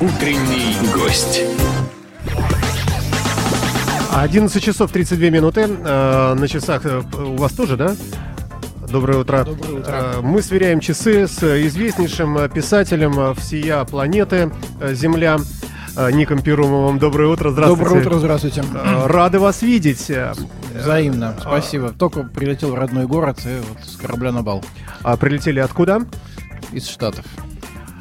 Утренний гость. 11 часов 32 минуты. Э, на часах э, у вас тоже, да? Доброе утро. Доброе утро. Э, Мы сверяем часы с известнейшим писателем всея планеты Земля Ником Перумовым. Доброе утро, здравствуйте. Доброе утро, здравствуйте. Рады вас видеть. Взаимно, спасибо. Только прилетел в родной город и вот с корабля на бал а Прилетели откуда? из Штатов.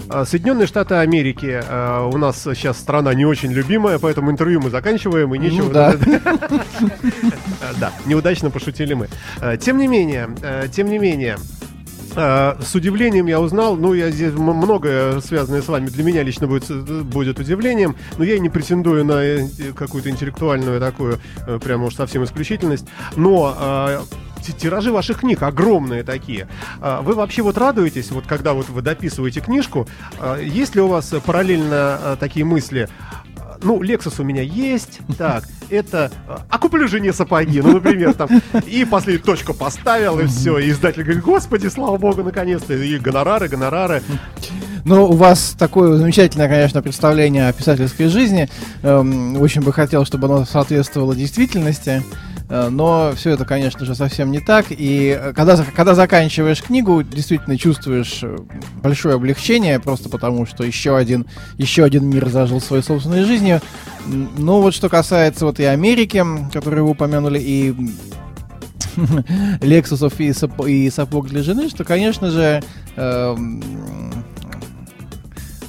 А, Соединенные Штаты Америки. э, У нас сейчас страна не очень любимая, поэтому интервью мы заканчиваем и нечего. Ну да. Э, Да, неудачно пошутили мы. Э, Тем не менее, э, тем не менее. э, С удивлением я узнал, ну, я здесь многое связанное с вами для меня лично будет, с- будет удивлением, но я и не претендую на э, какую-то интеллектуальную такую, э, прямо уж совсем исключительность, но э, тиражи ваших книг огромные такие. А Вы вообще вот радуетесь, вот когда вот вы дописываете книжку, а, есть ли у вас параллельно э, такие мысли? А, Ну, Lexus у меня есть, так, это... а, А куплю жене сапоги, ну, например, там. И последнюю точку поставил, и все. И издатель говорит, господи, слава богу, наконец-то. И гонорары, гонорары. Ну, у вас такое замечательное, конечно, представление о писательской жизни. Эм, очень бы хотел, чтобы оно соответствовало действительности. Э, Но все это, конечно же, совсем не так. И э, когда, когда заканчиваешь книгу, действительно чувствуешь э, большое облегчение, просто потому что еще один, еще один мир зажил своей собственной жизнью. Ну, вот что касается вот и Америки, которую вы упомянули, и Лексусов и, сап- и сапог для жены, что, конечно же, эм,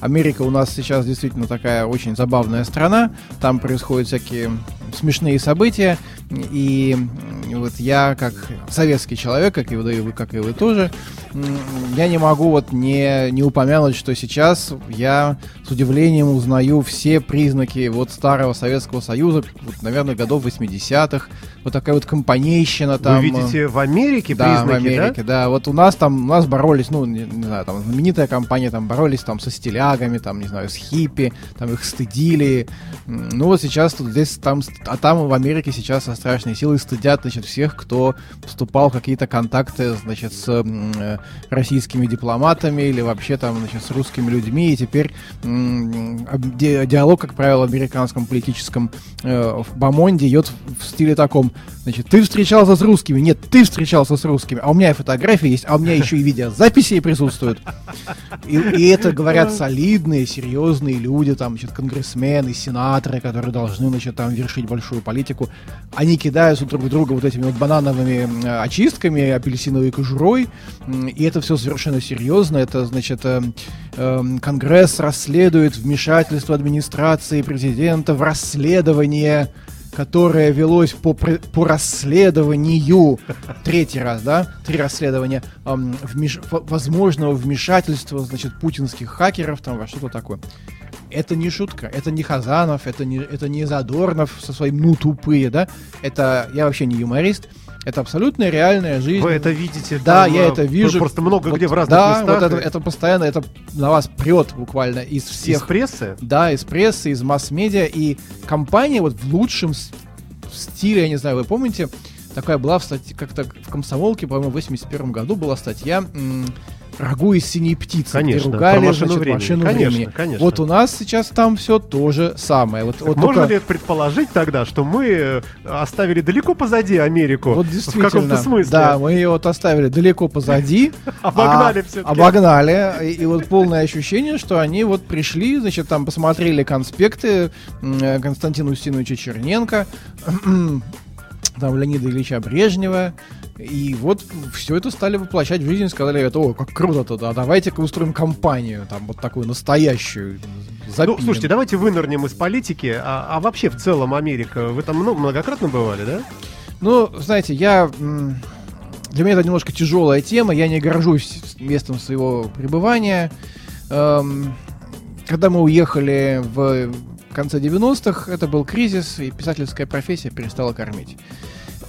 Америка у нас сейчас действительно такая очень забавная страна. Там происходят всякие смешные события. И вот я, как советский человек, как и вы, да как и вы тоже, я не могу вот не, не упомянуть, что сейчас я с удивлением узнаю все признаки вот старого Советского Союза, вот, наверное, годов 80-х. Вот такая вот компанейщина там. Вы видите в Америке Да, в признаки, Америке, да? Вот у нас там, у нас боролись, ну, не, не знаю, там знаменитая компания, там боролись там со стилягами, там, не знаю, с хиппи, там их стыдили. Ну вот сейчас тут здесь, там, а там в Америке сейчас со страшной силой стыдят, значит, всех, кто вступал в какие-то контакты, значит, с э, российскими дипломатами или вообще там, значит, с русскими людьми, и теперь ди- диалог, как правило, в американском политическом э, в Бамонде идет в стиле таком, значит, ты встречался с русскими, нет, ты встречался с русскими, а у меня и фотографии есть, а у меня еще и видеозаписи присутствуют. И, и это говорят солидные, серьезные люди, там, значит, конгрессмены, сенаторы, которые должны, значит, там, вершить большую политику. Они кидаются друг в друга вот этими вот банановыми очистками, апельсиновой кожурой, и это все совершенно серьезно. Это, значит, э, эм, Конгресс расследует вмешательство администрации президента в расследование которое велось по, по расследованию, третий раз, да, три расследования ам, вмеш- возможного вмешательства, значит, путинских хакеров там во что-то такое. Это не шутка, это не Хазанов, это не, это не Задорнов со своим «ну тупые», да, это, я вообще не юморист, это абсолютно реальная жизнь. Вы это видите? Да, там, я э, это вижу. Просто много Вот, где в разных да, местах. вот это, это постоянно, это на вас прет буквально из Из всех прессы? да, из прессы, из масс-медиа. И компания вот в лучшем стиле, я не знаю, вы помните, такая была в статье, как-то в комсомолке, по-моему, в 81 году была статья «Рагу из синей птицы», Конечно, где ругали машину значит, времени. машину Конечно, времени. конечно. Вот у нас сейчас там все то же самое. Вот, вот Можно только- ли предположить тогда, что мы э, оставили далеко позади Америку? Вот в действительно. каком-то смысле. Да, мы ее вот оставили далеко позади. Обогнали а- всё-таки. Обогнали. И, вот полное ощущение, что они вот пришли, значит, там посмотрели конспекты э, Константина Устиновича Черненко, там Леонида Ильича Брежнева. И вот все это стали воплощать в жизнь, сказали, это, о, как круто-то, да, давайте-ка устроим компанию, там, вот такую настоящую. Ну, запилим». слушайте, давайте вынырнем из политики, а, а вообще в целом Америка, вы там много, многократно бывали, да? Ну, знаете, я... Для меня это немножко тяжелая тема, я не горжусь местом своего пребывания. Эм, Когда мы уехали в конце 90-х, это был кризис, и писательская профессия перестала кормить.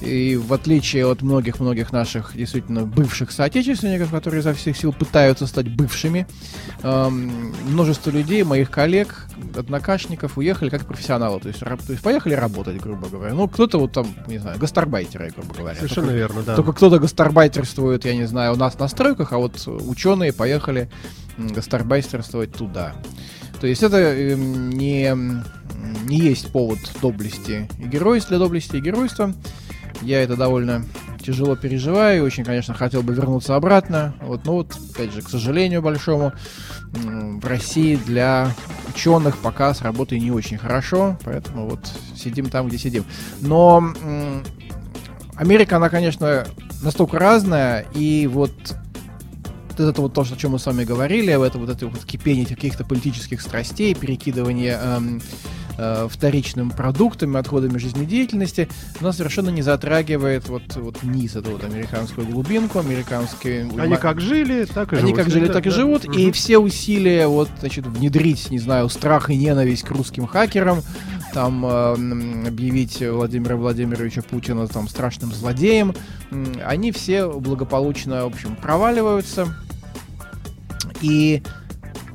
И в отличие от многих-многих наших действительно бывших соотечественников, которые изо всех сил пытаются стать бывшими, эм, множество людей, моих коллег, однокашников уехали как профессионалы. То есть, то есть поехали работать, грубо говоря. Ну, кто-то вот там, не знаю, гастарбайтеры, грубо говоря. Совершенно Только- верно, да. Только кто-то гастарбайтерствует, я не знаю, у нас на стройках, а вот ученые поехали гастарбайтерствовать туда. То есть это э, не, не есть повод доблести и геройства, для доблести и геройства. Я это довольно тяжело переживаю, очень, конечно, хотел бы вернуться обратно. Вот, но вот, опять же, к сожалению большому, в России для ученых пока с работой не очень хорошо, поэтому вот сидим там, где сидим. Но Америка, она, конечно, настолько разная, и вот это вот то, о чем мы с вами говорили, это вот это вот кипение каких-то политических страстей, перекидывание эм, э, вторичным продуктами, отходами жизнедеятельности, но совершенно не затрагивает вот, вот низ, эту вот американскую глубинку, американские... Они как жили, так и Они живут. как жили, Да, так и да. живут, и Мгм. все усилия вот, значит, внедрить, не знаю, страх и ненависть к русским хакерам, там э, объявить Владимира Владимировича Путина там страшным злодеем, они все благополучно, в общем, проваливаются. И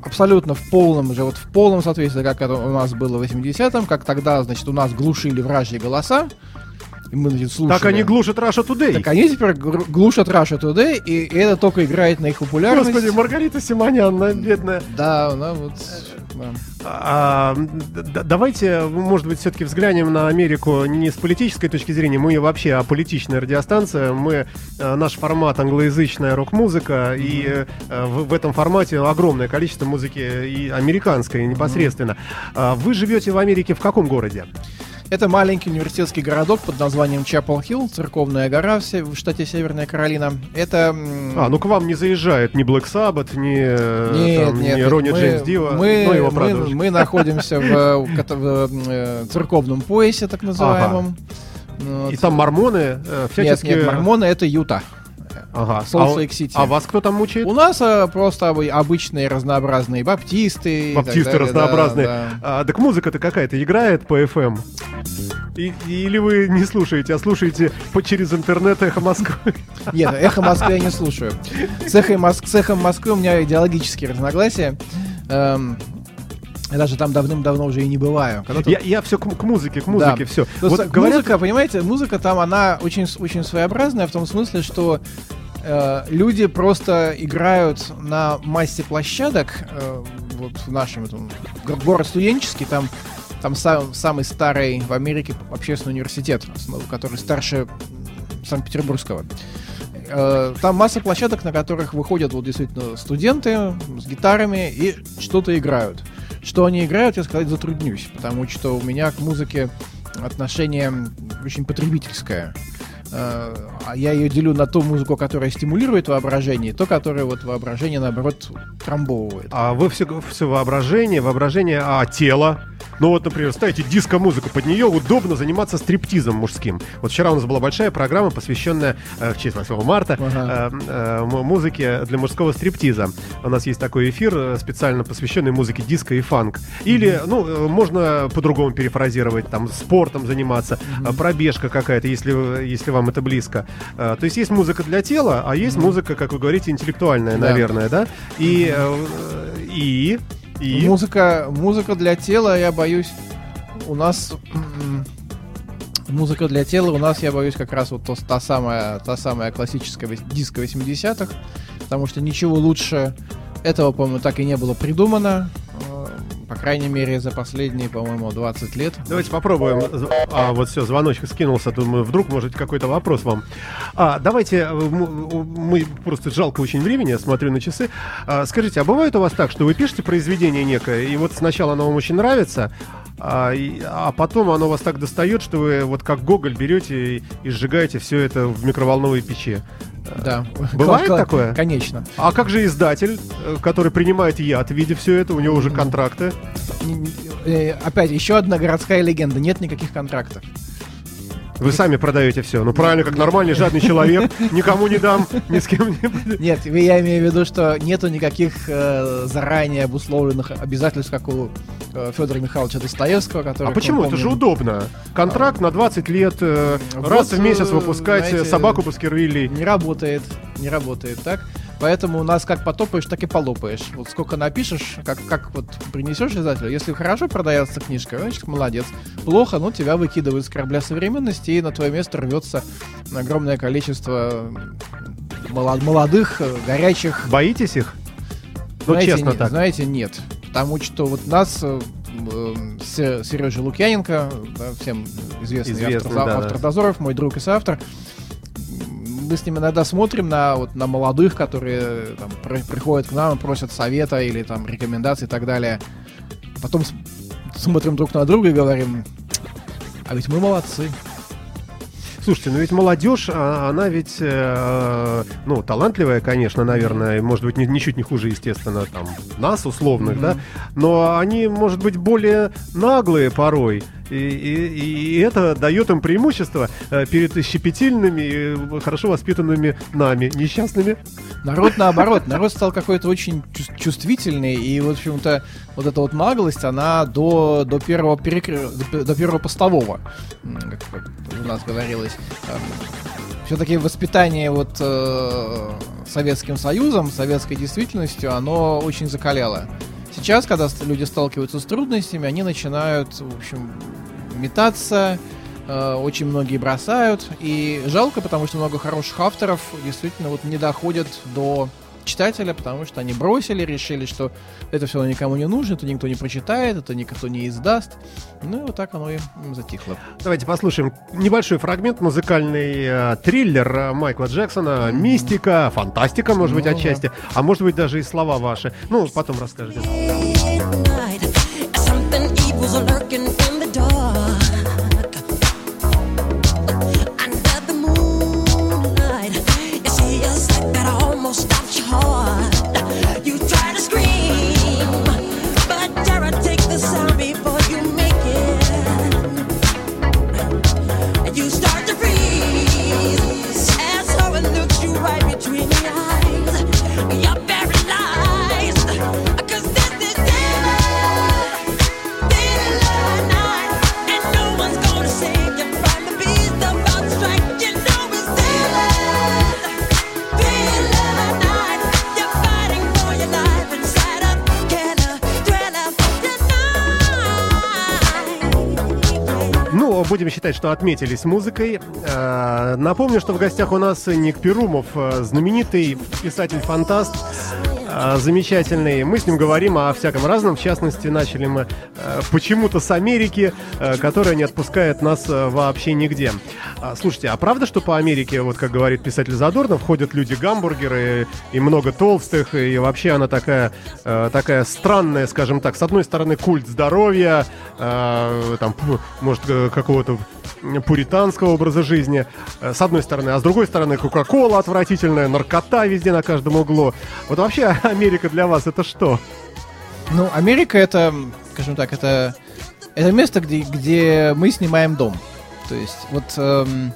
абсолютно в полном же, вот в полном соответствии, как это у нас было в 80-м, как тогда, значит, у нас глушили вражьи голоса, и мы, значит, слушали. Так они глушат Раша Today. Так они теперь глушат Russia Today, и, это только играет на их популярность. Господи, Маргарита Симонян, она бедная. Да, она вот... да. А, давайте, может быть, все-таки взглянем на Америку не с политической точки зрения. Мы вообще аполитичная радиостанция. Мы э, наш формат англоязычная рок-музыка, и э, в, в этом формате огромное количество музыки и американской непосредственно. А вы живете в Америке в каком городе? Это маленький университетский городок под названием Чапел Хилл, церковная гора в, в штате Северная Каролина. Это... А, ну к вам не заезжает ни Black Sabbath, ни, э, Нет, там, нет, ни нет, Ронни мы, Джеймс Дива. мы, его мы, мы находимся в, э, ката- в, э, церковном поясе, так называемом. Вот. И там мормоны э, Нет, всячески... нет, мормоны это Юта. Ага. Солт Лейк Сити. А, а вас кто там мучает? У нас э, просто обы- обычные разнообразные баптисты. Баптисты далее, да, разнообразные. да. А, так музыка-то какая-то играет по FM? И- или вы не слушаете, а слушаете по, через интернет эхо Москвы? Нет, эхо Москвы я не слушаю. С эхом, Моск- с эхом Москвы у меня идеологические разногласия. Эм, я даже там давным-давно уже и не бываю. Когда Я, я все к, к музыке, к музыке, Да. все. Вот говорят, музыка, понимаете, музыка там, она очень, очень своеобразная в том смысле, что э, люди просто играют на массе площадок, э, вот в нашем этом, го- город студенческий, там, там сам- самый старый в Америке общественный университет, который старше Санкт-Петербургского. Э, Там масса площадок, на которых выходят вот действительно студенты с гитарами и что-то играют. Что они играют, я сказать затруднюсь, потому что у меня к музыке отношение очень потребительское. Э, А я ее делю на ту музыку, которая стимулирует воображение, и то, которое вот воображение, наоборот, трамбовывает. а вы все, все воображение, воображение, а тело? Ну вот, например, ставите диско-музыку, под нее удобно заниматься стриптизом мужским. Вот вчера у нас была большая программа, посвященная э, в честь 8 марта Ага. э, э, музыке для мужского стриптиза. У нас есть такой эфир, э, специально посвященный музыке диско и фанк. Или, ну, э, можно по-другому перефразировать, там, спортом заниматься, э, пробежка какая-то, если, если вам это близко. Э, То есть есть музыка для тела, а есть музыка, как вы говорите, интеллектуальная, Да. наверное, да? И... э, И... И... Музыка, музыка для тела, я боюсь, у нас музыка для тела у нас, я боюсь, как раз вот то- та самая, та самая классическая диско 80-х, потому что ничего лучше этого, по-моему, так и не было придумано, по крайней мере, за последние, по-моему, 20 лет. Давайте попробуем. А, вот все, звоночек скинулся. Думаю, вдруг, может, какой-то вопрос вам. А, давайте, э, мы просто жалко очень времени, я смотрю на часы. А, скажите, а бывает у вас так, что вы пишете произведение некое, и вот сначала оно вам очень нравится, а, и- а потом оно вас так достает, что вы вот как Гоголь берете и, и сжигаете все это в микроволновой печи. Да. Бывает Кла- такое? Конечно. А как же издатель, э, который принимает яд, видя все это, у него уже контракты? Э, Опять, еще одна городская легенда. Нет никаких контрактов. Вы сами продаете все. Ну правильно, как нормальный жадный человек. Никому не дам, ни с кем не. Нет, я имею в виду, что нету никаких э, заранее обусловленных обязательств, как у э, Федора Михайловича Достоевского, который... А почему? Это же удобно. Контракт на 20 лет, э, Вот, раз в месяц э, выпускать э, знаете, собаку Баскервилей. Не работает, не работает так. Поэтому у нас как потопаешь, так и полопаешь. Вот сколько напишешь, как, как вот принесешь издателю. Если хорошо продается книжка, значит, молодец. Плохо, ну, тебя выкидывают с корабля современности, и на твое место рвется огромное количество молод- молодых, э, горячих Боитесь их? Ну, знаете, честно не- так. Знаете, нет. Потому что вот нас, э, Сережа Лукьяненко, да, всем известный, Известный, автор, да, автор да. «Дозоров», мой друг и соавтор, мы с ним иногда смотрим на, вот, на молодых, которые там, при- приходят к нам и просят совета или там рекомендаций и так далее. Потом с- смотрим друг на друга и говорим, а ведь мы молодцы. Слушайте, ну ведь молодежь, а, она ведь, э, ну, талантливая, конечно, наверное, может быть, ни- ничуть не хуже, естественно, там, нас, условных, да, но они, может быть, более наглые порой, и, и- и это дает им преимущество э, перед щепетильными, хорошо воспитанными нами, несчастными. Народ наоборот, народ стал какой-то очень чувс- чувствительный, и, в общем-то, вот эта вот наглость, она до, до первого перекры... до, пе- до первого постового, как, у нас говорилось. Все-таки воспитание вот э, Советским Союзом, советской действительностью, оно очень закаляло. Сейчас, когда люди сталкиваются с трудностями, они начинают, в общем, метаться, очень многие бросают. И жалко, потому что много хороших авторов действительно вот не доходят до читателя, потому что они бросили, решили, что это все никому не нужно, это никто не прочитает, это никто не издаст. Ну и вот так оно и затихло. Давайте послушаем небольшой фрагмент, музыкальный э, триллер э, Майкла Джексона, мистика, фантастика, может быть, Ну, да. отчасти, а может быть, даже и слова ваши. Ну, потом расскажете. Будем считать, что отметились музыкой. Э, Напомню, что в гостях у нас Ник Перумов, э, знаменитый писатель-фантаст, замечательный. Мы с ним говорим о всяком разном. В частности, начали мы э, почему-то с Америки, э, которая не отпускает нас э, вообще нигде. А, Слушайте, а правда, что по Америке, вот как говорит писатель Задорнов, ходят люди-гамбургеры и много толстых, и вообще она такая, такая странная, скажем так. С одной стороны, культ здоровья, там, может, какого-то пуританского образа жизни, с одной стороны, а с другой стороны, Кока-Кола отвратительная, наркота везде на каждом углу. Вот вообще Америка для вас это что? Ну, Америка это, скажем так, это, это место, где, где мы снимаем дом. То есть, вот эм,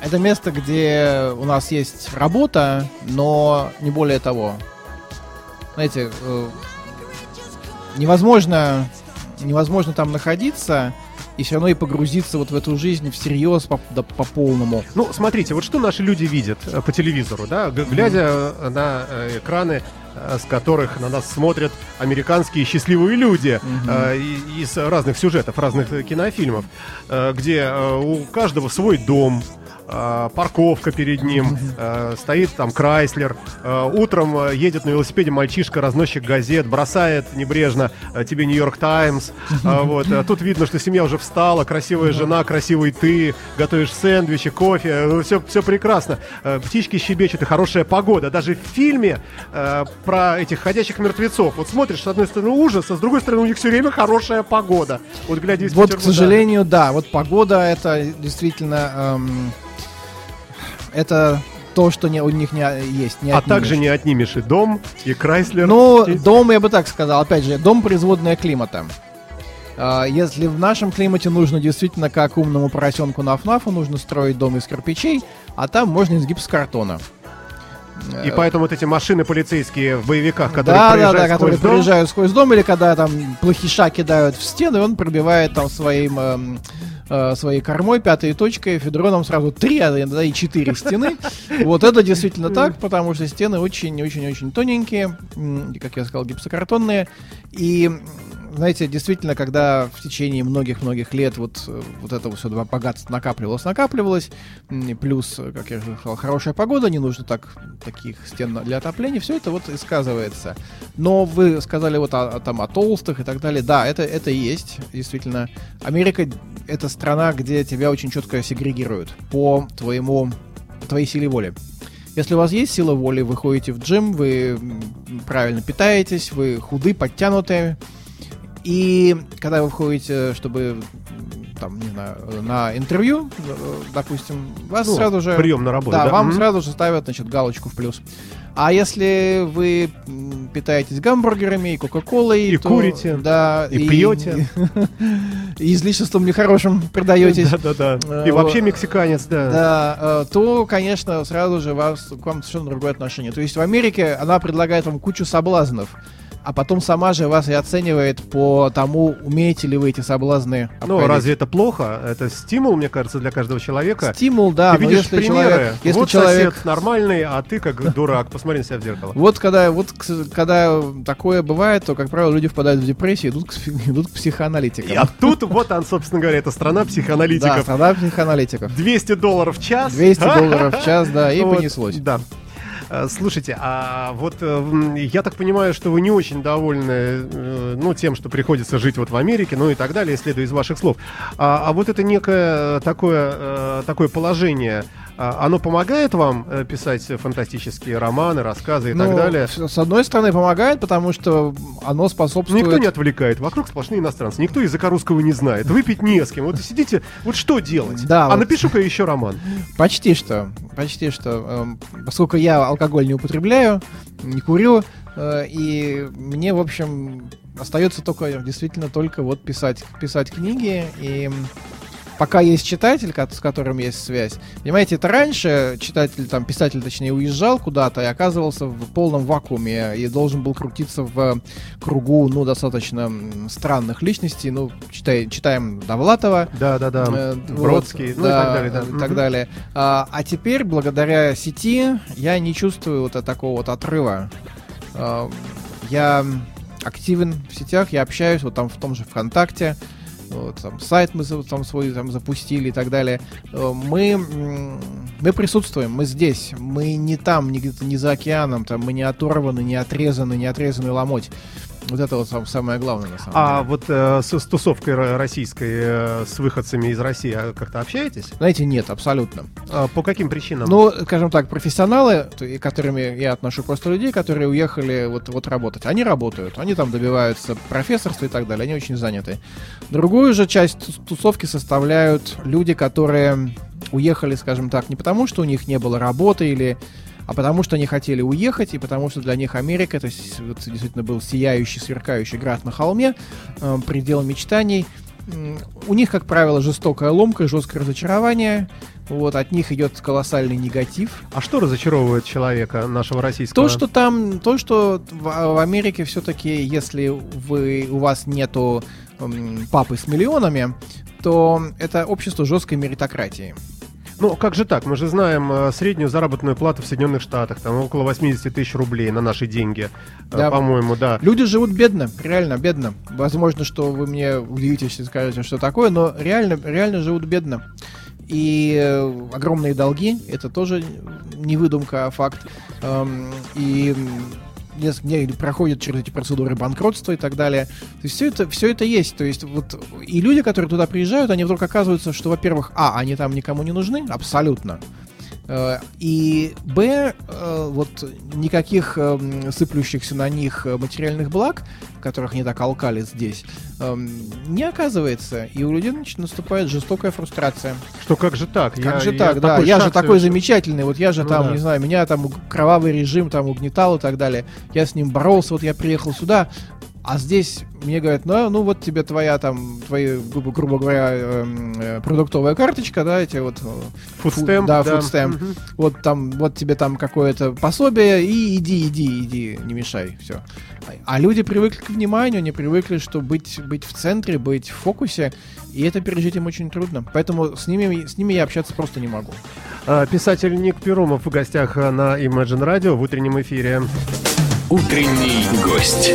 это место, где у нас есть работа, но не более того. Знаете, э, невозможно, невозможно там находиться и все равно и погрузиться вот в эту жизнь всерьез по, да, по полному. Ну, смотрите, вот что наши люди видят э, по телевизору, да, глядя э, на э, экраны, э, с которых на нас смотрят американские счастливые люди э, и- из разных сюжетов, разных э, кинофильмов, э, где э, у каждого свой дом, э, парковка перед ним, э, стоит там Крайслер, э, утром едет на велосипеде мальчишка, разносчик газет, бросает небрежно э, тебе Нью-Йорк Таймс, э, вот, тут видно, что семья уже встала, красивая жена, красивый ты, готовишь сэндвичи, кофе, все, все прекрасно, Э, птички щебечут и хорошая погода, даже в фильме э, про этих ходячих мертвецов, вот смотришь, с одной стороны ужас, а с другой стороны у них все время хорошая погода, вот глядя из Вот, к Петербурга. сожалению, да. Вот погода это действительно эм, это то, что не, у них не есть. Не А отнимешь. также не отнимешь и дом, и Крайслер. Ну, и- дом, я бы так сказал, опять же, дом производная климата. А, Если в нашем климате нужно действительно, как умному поросенку на ФНАФу, нужно строить дом из кирпичей, а там можно из гипсокартона. И поэтому вот эти машины полицейские в боевиках, которые да, да, проезжают да, сквозь которые дом, проезжают сквозь дом, или когда там плохиша кидают в стены, он пробивает там своим эм, э, своей кормой, пятой точкой, федроном сразу три, а иногда и четыре стены. Вот это действительно так, потому что стены очень-очень-очень тоненькие, как я сказал, гипсокартонные. И знаете, действительно, когда в течение многих-многих лет вот, э, вот это все богатство накапливалось, накапливалось, плюс, э, как я уже сказал, хорошая погода, не нужно так, таких стен для отопления, все это вот и сказывается. Но вы сказали вот о, там о толстых и так далее, да, это, это есть, действительно. Америка — это страна, где тебя очень четко сегрегируют по твоему, твоей силе воли. Если у вас есть сила воли, вы ходите в джим, вы правильно питаетесь, вы худы, подтянутые. И когда вы входите, чтобы там, не знаю, на интервью, э, допустим, вас Ну, сразу же... прием на работу, Да, да? вам Мгм. сразу же ставят, значит, галочку в плюс. А если вы питаетесь гамбургерами и кока-колой... И то- курите, Да. и пьете. И излишеством нехорошим продаетесь. Да-да-да. Э, И вообще мексиканец, да. Да, э, то, конечно, сразу же вас, к вам совершенно другое отношение. То есть в Америке она предлагает вам кучу соблазнов, а потом сама же вас и оценивает по тому, умеете ли вы эти соблазны Ну, разве это плохо? Это стимул, мне кажется, для каждого человека. Стимул, да, ты видишь если примеры. человек... Если вот человек... сосед нормальный, а ты как дурак. Посмотри на себя в зеркало. Вот когда, вот, когда такое бывает, то, как правило, люди впадают в депрессию, идут к, идут к психоаналитикам. И а тут, вот он, собственно говоря, это страна Да, психоаналитиков. страна психоаналитиков. 200 долларов в час. 200 А? долларов в час, да, и понеслось. Да. Э, Слушайте, а вот э, я так понимаю, что вы не очень довольны, э, ну, тем, что приходится жить вот в Америке, ну и так далее, следуя из ваших слов. А, а вот это некое такое, такое положение, оно помогает вам э, писать фантастические романы, рассказы и так Ну, далее? с одной стороны, помогает, потому что оно способствует... Никто не отвлекает, вокруг сплошные иностранцы, никто языка русского не знает, выпить не с кем. Вот сидите, вот что делать? Да, а вот. напишу-ка еще роман. Почти что, почти что. Эм, Поскольку я алкоголь не употребляю, не курю, э, и мне, в общем, остается только действительно только вот писать, писать книги и Пока есть читатель, с которым есть связь. Понимаете, это раньше читатель, там, писатель, точнее, уезжал куда-то и оказывался в полном вакууме и должен был крутиться в кругу, ну, достаточно странных личностей. Ну, читай, читаем Довлатова, Да-да-да, Э, вот, Бродский, ну и да, так далее. Да. и так далее. А, а теперь, благодаря сети, я не чувствую вот такого вот отрыва. А, я активен в сетях, я общаюсь вот там в том же ВКонтакте, вот, там, сайт мы там свой там запустили и так далее. Э, Мы, мы присутствуем, мы здесь, мы не там, не где-то не за океаном, там, мы не оторваны, не отрезаны, не отрезаны ломоть. Вот это вот сам- самое главное на самом А деле. вот э, с, с тусовкой ро- российской, э, с выходцами из России а как-то общаетесь? Знаете, нет, абсолютно. А по каким причинам? Ну, скажем так, профессионалы, и которыми я отношу просто людей, которые уехали вот, вот работать, они работают, они там добиваются профессорства и так далее, они очень заняты. Другую же часть тус- тусовки составляют люди, которые уехали, скажем так, не потому, что у них не было работы или а потому что они хотели уехать, и потому что для них Америка это вот действительно был сияющий, сверкающий град на холме, э, предел мечтаний. У них, как правило, жестокая ломка, жесткое разочарование. Вот, от них идет колоссальный негатив. А что разочаровывает человека нашего российского? То, что там, то, что в, в Америке все-таки, если вы, у вас нету м, папы с миллионами, то это общество жесткой меритократии. Ну, как же так? Мы же знаем э, среднюю заработную плату в Соединенных Штатах, там около 80 тысяч рублей на наши деньги, э, Да. по-моему, да. Люди живут бедно, реально бедно. Возможно, что вы мне удивитесь и скажете, что такое, но реально, реально живут бедно. И э, огромные долги, это тоже не выдумка, а факт. Эм, и несколько дней проходят через эти процедуры банкротства и так далее. То есть все это, все это есть. То есть вот и люди, которые туда приезжают, они вдруг оказываются, что, во-первых, а, они там никому не нужны, абсолютно. Э, И Б, э, вот никаких эм, сыплющихся на них э, материальных благ, которых они так алкали здесь, эм, не оказывается. И у людей значит, наступает жестокая фрустрация. Что как же так? Как Я- же я так, да? Я же такой совершил. замечательный, вот я же Ну там, да. не знаю, меня там кровавый режим там угнетал и так далее. Я с ним боролся, вот я приехал сюда, а здесь мне говорят, ну, ну вот тебе твоя там, твои, грубо, грубо говоря, эм, э, продуктовая карточка, да, эти вот... э, Фудстемп, фу- да, да. фудстемп. Мгм. Вот там, вот тебе там какое-то пособие, и иди, иди, иди, не мешай, все. А люди привыкли к вниманию, они привыкли, что быть, быть в центре, быть в фокусе, и это пережить им очень трудно. Поэтому с ними, с ними я общаться просто не могу. А, Писатель Ник Перумов в гостях э, на Imagine Radio в утреннем эфире. Утренний гость.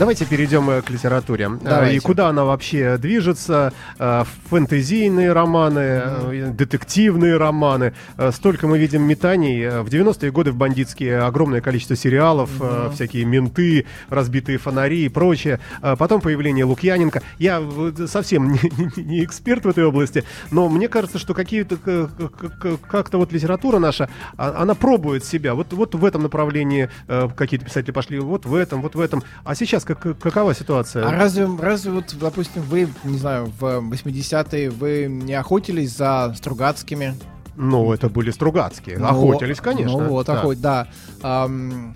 Давайте перейдем э, к литературе. Э, Давайте. И куда она вообще движется? Э, Фэнтезийные романы, детективные романы. Столько мы видим метаний. В 90-е годы в бандитские огромное количество сериалов, э, всякие менты, разбитые фонари и прочее. Потом появление Лукьяненко. Я совсем не, не- эксперт в этой области, но мне кажется, что какие-то как-то вот литература наша, а- она пробует себя. Вот, вот в этом направлении какие-то писатели пошли, вот в этом, вот в этом. А сейчас как, какова ситуация? А разве, разве вот, допустим, вы, не знаю, в 80-е вы не охотились за Стругацкими? Ну, это были Стругацкие. Ну, Охотились, конечно. Ну вот, Да. охот, да. Ам,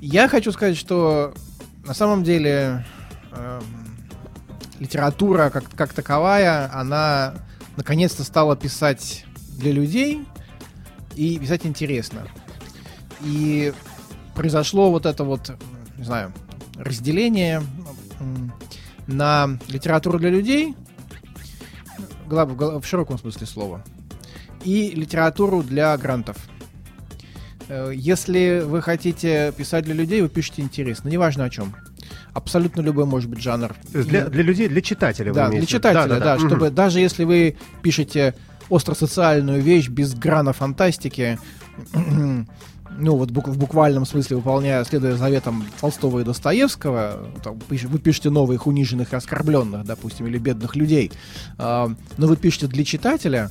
я хочу сказать, что на самом деле эм, литература как, как таковая, она наконец-то стала писать для людей и писать интересно. И произошло вот это вот, не знаю, разделение на литературу для людей, в широком смысле слова, и литературу для грантов. Э, Если вы хотите писать для людей, вы пишете интересно, неважно о чем. Абсолютно любой может быть жанр. Для, для людей, для читателя. да, для имеете в виду? читателя, да, Мгм. чтобы даже если вы пишете остросоциальную вещь без грана фантастики, ну вот в буквальном смысле выполняя, следуя заветам Толстого и Достоевского, там, вы пишете новых униженных и оскорбленных, допустим, или бедных людей, а, но вы пишете для читателя,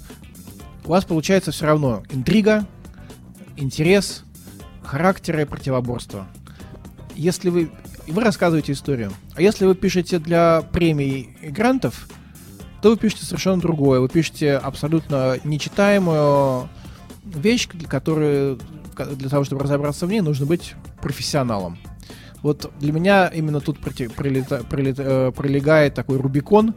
у вас получается все равно интрига, интерес, характеры, противоборство. Если вы и вы рассказываете историю. А если вы пишете для премий и грантов, то вы пишете совершенно другое. Вы пишете абсолютно нечитаемую вещь, ка- для того, чтобы разобраться в ней, нужно быть профессионалом. Вот для меня именно тут проти- прилета- прилет- э, пролегает такой Рубикон.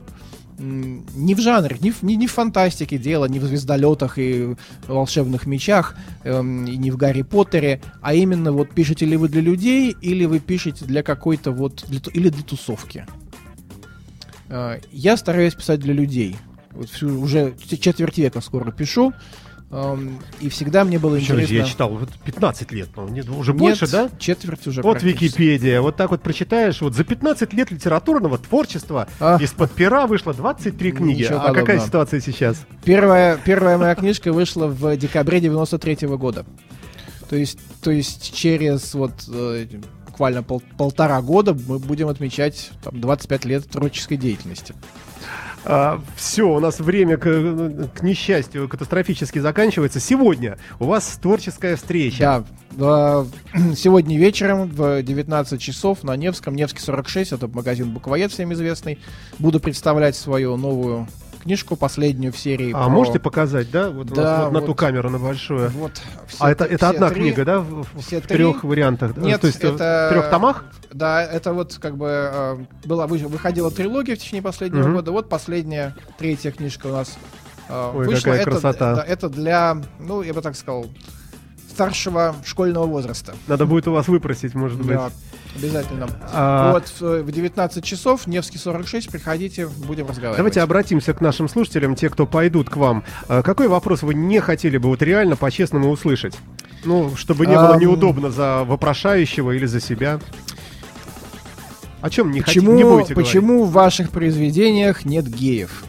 Не в жанре, не в, не, не в фантастике дело, не в звездолетах и волшебных мечах, эм, и не в Гарри Поттере, а именно вот пишете ли вы для людей, или вы пишете для какой-то вот, для или для тусовки. Э, Я стараюсь писать для людей. Вот всю, уже четверть века скоро пишу, и всегда мне было Еще интересно... я читал, вот 15 лет, по-моему, нет, уже Нет, больше, да? Четверть уже Вот. Википедия, вот так вот прочитаешь, вот за 15 лет литературного творчества А. из-под пера вышло 23 книги. Ничего а какая подобного. ситуация сейчас? Первая, первая моя книжка вышла в декабре 93 года. То есть, то есть через вот э, буквально пол- полтора года мы будем отмечать там, 25 лет творческой деятельности. Все, у нас время к, к несчастью катастрофически заканчивается. Сегодня у вас творческая встреча. Да, э, сегодня вечером в 19 часов на Невском, Невский 46, это магазин Буквоед всем известный, буду представлять свою новую книжку, последнюю в серии. А про- можете показать, да? Вот, у Да, нас вот на вот. ту камеру, на большую. Вот, все а это, это одна три- книга, да? В, все в три? трех вариантах? да? Нет, То есть э, это... в трех томах? Да, это вот как бы э, была вы- выходила трилогия в течение последнего Мгм. года. Вот последняя, третья книжка у нас э, Ой, вышла. какая это, красота. да, это для, ну, я бы так сказал, старшего школьного возраста. Надо будет у вас выпросить, может быть. Обязательно. А, Вот в, в 19 часов, Невский 46, приходите, будем разговаривать. Давайте обратимся к нашим слушателям, те, кто пойдут к вам. А, Какой вопрос вы не хотели бы вот реально по-честному услышать? Ну, чтобы не было Ам. неудобно за вопрошающего или за себя. О чем не хотите, почему, не будете говорить? почему в ваших произведениях нет геев?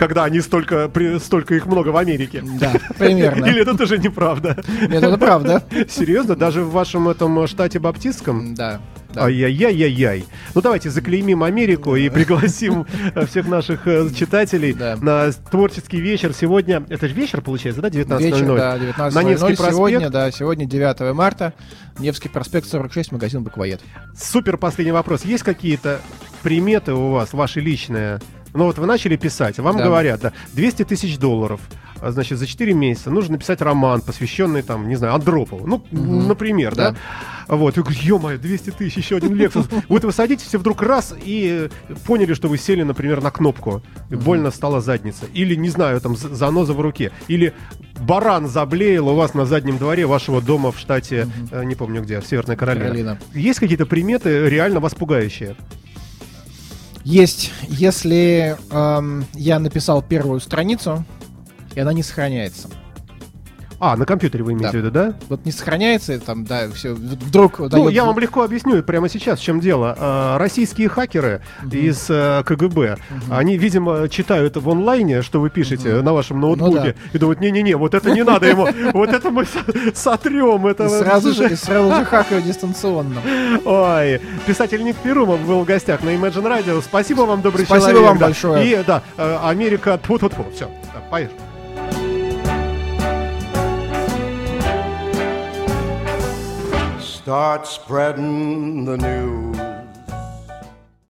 Когда они столько, при- столько их много в Америке. Да, примерно. Или это тоже неправда? Нет, это правда. Серьезно? Даже в вашем этом штате баптистском? Да. да. Ай-яй-яй-яй-яй. Ну давайте заклеймим Америку и пригласим э, всех наших э, читателей Да. на творческий вечер сегодня. Это же вечер получается, да, 19.00? Вечер, да, 19 На Невский проспект. Сегодня, да, сегодня 9 марта. Невский проспект 46, магазин Буквоед. Супер последний вопрос. Есть какие-то приметы у вас, ваши личные? Ну вот вы начали писать, вам Да. говорят, да, 200 тысяч долларов, а, значит, за 4 месяца нужно написать роман, посвященный, там, не знаю, Андропову. Ну, Мгм. например, да? Да. Вот, и говорю, ё-моё, 200 тысяч, еще один Lexus. Вот вы садитесь все вдруг раз и э, поняли, что вы сели, например, на кнопку, и больно стала задница. Или, не знаю, там, заноза в руке. Или баран заблеял у вас на заднем дворе вашего дома в штате, э, не помню где, в Северной Каролине. Каролина. Есть какие-то приметы реально вас пугающие? Есть, если эм, я написал первую страницу, и она не сохраняется. А, на компьютере вы имеете Да. в виду, да? Вот не сохраняется, там, да, все, вдруг... Ну, дает- я вам легко объясню прямо сейчас, в чем дело. А, Российские хакеры из э, КГБ, они, видимо, читают в онлайне, что вы пишете на вашем ноутбуке, Ну да. и думают, не-не-не, вот это не надо ему, вот это мы со- сотрем. Это И сразу же, сразу же хакают дистанционно. Ой, писатель Ник Перумов был в гостях на Imagine Radio. Спасибо вам, добрый Спасибо человек. вам да. большое. И да, э, Америка, тьфу тьфу все, поешь. Start spreading the news.